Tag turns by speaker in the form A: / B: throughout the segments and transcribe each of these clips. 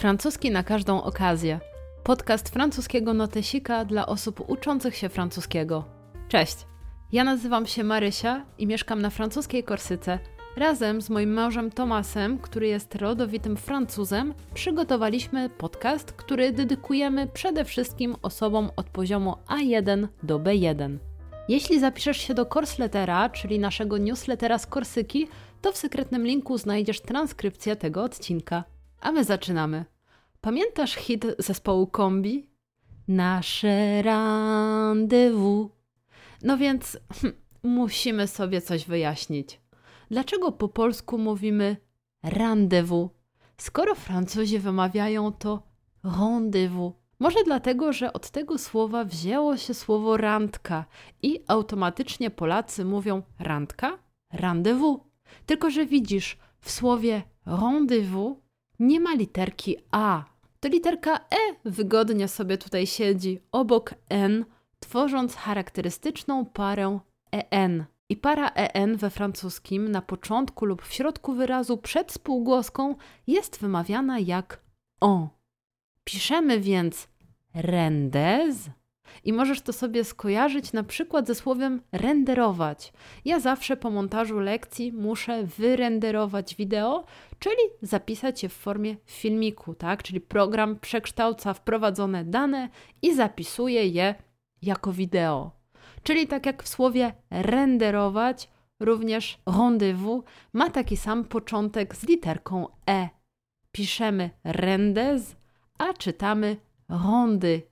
A: Francuski na każdą okazję. Podcast francuskiego notesika dla osób uczących się francuskiego. Cześć! Ja nazywam się Marysia i mieszkam na francuskiej Korsyce. Razem z moim mężem Tomasem, który jest rodowitym Francuzem, przygotowaliśmy podcast, który dedykujemy przede wszystkim osobom od poziomu A1 do B1. Jeśli zapiszesz się do Korsletera, czyli naszego newslettera z Korsyki, to w sekretnym linku znajdziesz transkrypcję tego odcinka. A my zaczynamy. Pamiętasz hit zespołu Kombi? Nasze rendezvous. No więc hm, musimy sobie coś wyjaśnić. Dlaczego po polsku mówimy rendezvous, skoro Francuzi wymawiają to rendezvous? Może dlatego, że od tego słowa wzięło się słowo randka i automatycznie Polacy mówią randka, rendezvous. Tylko, że widzisz, w słowie rendezvous nie ma literki A. To literka E wygodnie sobie tutaj siedzi obok N, tworząc charakterystyczną parę EN. I para EN we francuskim na początku lub w środku wyrazu przed spółgłoską jest wymawiana jak on. Piszemy więc rendez i możesz to sobie skojarzyć na przykład ze słowem renderować. Ja zawsze po montażu lekcji muszę wyrenderować wideo, czyli zapisać je w formie filmiku, tak? Czyli program przekształca wprowadzone dane i zapisuje je jako wideo. Czyli tak jak w słowie renderować, również rendezvous ma taki sam początek z literką e. Piszemy rendez, a czytamy rondy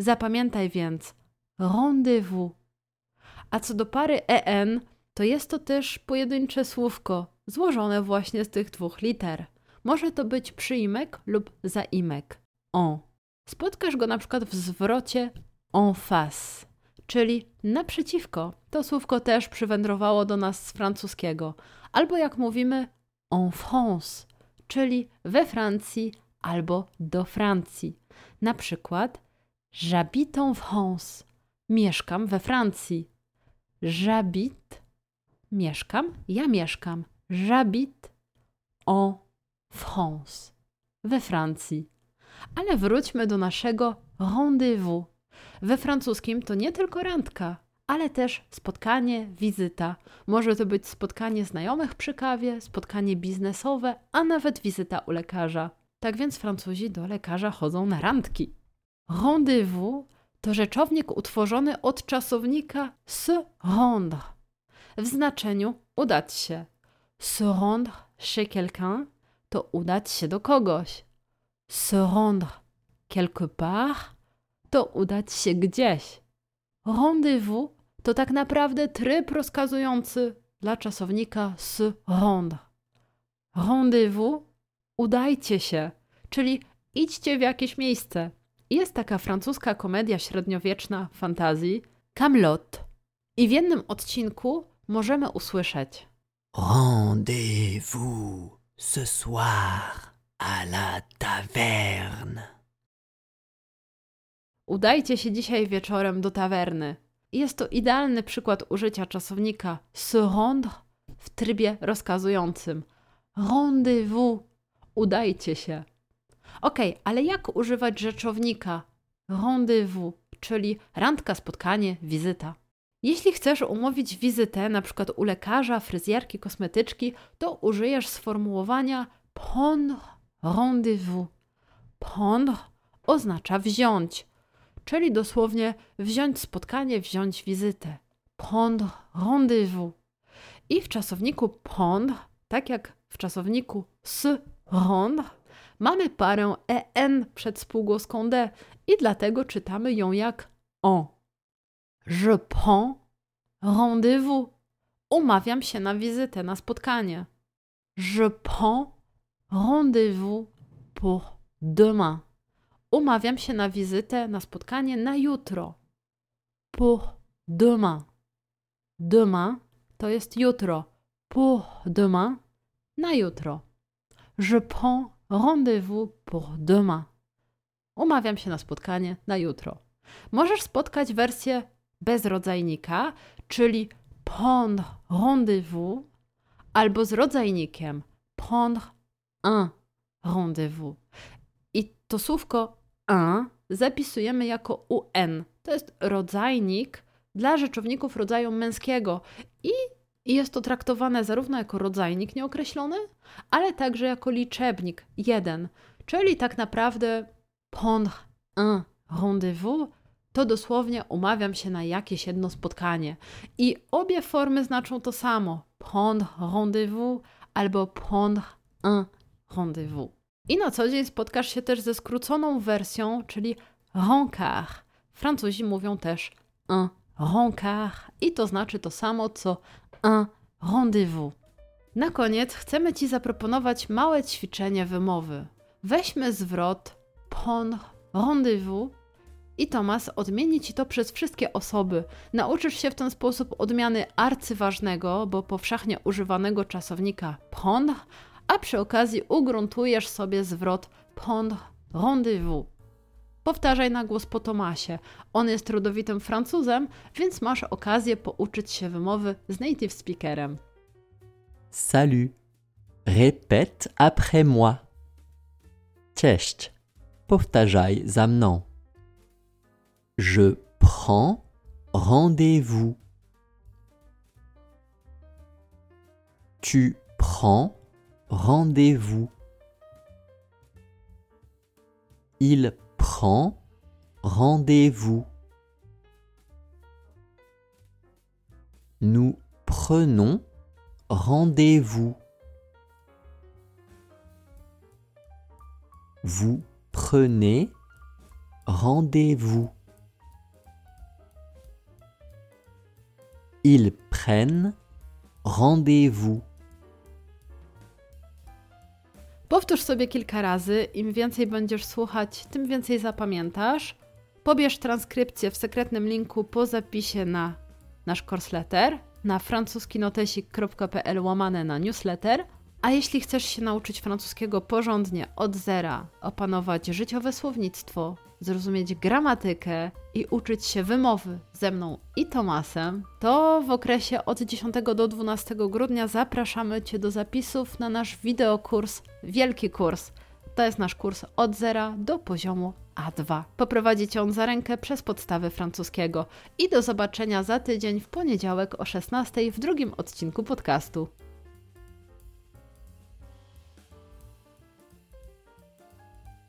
A: Zapamiętaj więc rendezvous. A co do pary en, to jest to też pojedyncze słówko, złożone właśnie z tych dwóch liter. Może to być przyimek lub zaimek. En. Spotkasz go na przykład w zwrocie en face, czyli naprzeciwko. To słówko też przywędrowało do nas z francuskiego. Albo jak mówimy en France, czyli we Francji albo do Francji. Na przykład J'habite en France. Mieszkam we Francji. J'habite. Mieszkam. Ja mieszkam. J'habite en France. We Francji. Ale wróćmy do naszego rendezvous. We francuskim to nie tylko randka, ale też spotkanie, wizyta. Może to być spotkanie znajomych przy kawie, spotkanie biznesowe, a nawet wizyta u lekarza. Tak więc Francuzi do lekarza chodzą na randki. Rendezvous to rzeczownik utworzony od czasownika se rendre w znaczeniu udać się. Se rendre chez quelqu'un to udać się do kogoś. Se rendre quelque part to udać się gdzieś. Rendezvous to tak naprawdę tryb rozkazujący dla czasownika se rendre. Rendezvous udajcie się, czyli idźcie w jakieś miejsce. Jest taka francuska komedia średniowieczna fantazji Camelot. I w jednym odcinku możemy usłyszeć
B: Rendez-vous ce soir à la taverne.
A: Udajcie się dzisiaj wieczorem do tawerny. Jest to idealny przykład użycia czasownika se rendre w trybie rozkazującym. Rendez-vous. Udajcie się. Ok, ale jak używać rzeczownika rendezvous, czyli randka, spotkanie, wizyta? Jeśli chcesz umówić wizytę, przykład u lekarza, fryzjerki, kosmetyczki, to użyjesz sformułowania prendre rendezvous. Prendre oznacza wziąć, czyli dosłownie wziąć spotkanie, wziąć wizytę. Prendre rendezvous. I w czasowniku prendre, tak jak w czasowniku se rendre, mamy parę en przed spółgłoską d i dlatego czytamy ją jak on. Je prends rendez-vous. Umawiam się na wizytę, na spotkanie. Je prends rendez-vous pour demain. Umawiam się na wizytę, na spotkanie na jutro. Pour demain. Demain to jest jutro. Pour demain na jutro. Je prends Rendez-vous pour demain. Umawiam się na spotkanie na jutro. Możesz spotkać wersję bez rodzajnika, czyli prendre rendez-vous, albo z rodzajnikiem prendre un rendez-vous. I to słówko un zapisujemy jako un. To jest rodzajnik dla rzeczowników rodzaju męskiego i jest to traktowane zarówno jako rodzajnik nieokreślony, ale także jako liczebnik jeden, czyli tak naprawdę prendre un rendezvous to dosłownie umawiam się na jakieś jedno spotkanie. I obie formy znaczą to samo: prendre rendezvous albo prendre un rendezvous. I na co dzień spotkasz się też ze skróconą wersją, czyli rencard. Francuzi mówią też un rencard i to znaczy to samo co un rendezvous. Na koniec chcemy Ci zaproponować małe ćwiczenie wymowy. Weźmy zwrot prendre rendezvous i Tomas odmieni Ci to przez wszystkie osoby. Nauczysz się w ten sposób odmiany arcyważnego, bo powszechnie używanego czasownika prendre, a przy okazji ugruntujesz sobie zwrot prendre rendezvous. Powtarzaj na głos po Tomasie. On jest rodowitym Francuzem, więc masz okazję pouczyć się wymowy z native speakerem.
B: Salut. Répète après moi. Cześć. Powtarzaj za mną. Je prends rendez-vous. Tu prends rendez-vous. Il rendez-vous. Nous prenons rendez-vous. Vous prenez rendez-vous. Ils prennent rendez-vous.
A: Powtórz sobie kilka razy, im więcej będziesz słuchać, tym więcej zapamiętasz. Pobierz transkrypcję w sekretnym linku po zapisie na nasz letter na francuskinotesik.pl łamane na newsletter. A jeśli chcesz się nauczyć francuskiego porządnie od zera, opanować życiowe słownictwo, zrozumieć gramatykę i uczyć się wymowy ze mną i Tomasem, to w okresie od 10 do 12 grudnia zapraszamy Cię do zapisów na nasz wideokurs, wielki kurs. To jest nasz kurs od zera do poziomu A2. Poprowadzi Cię on za rękę przez podstawy francuskiego. I do zobaczenia za tydzień w poniedziałek o 16 w drugim odcinku podcastu.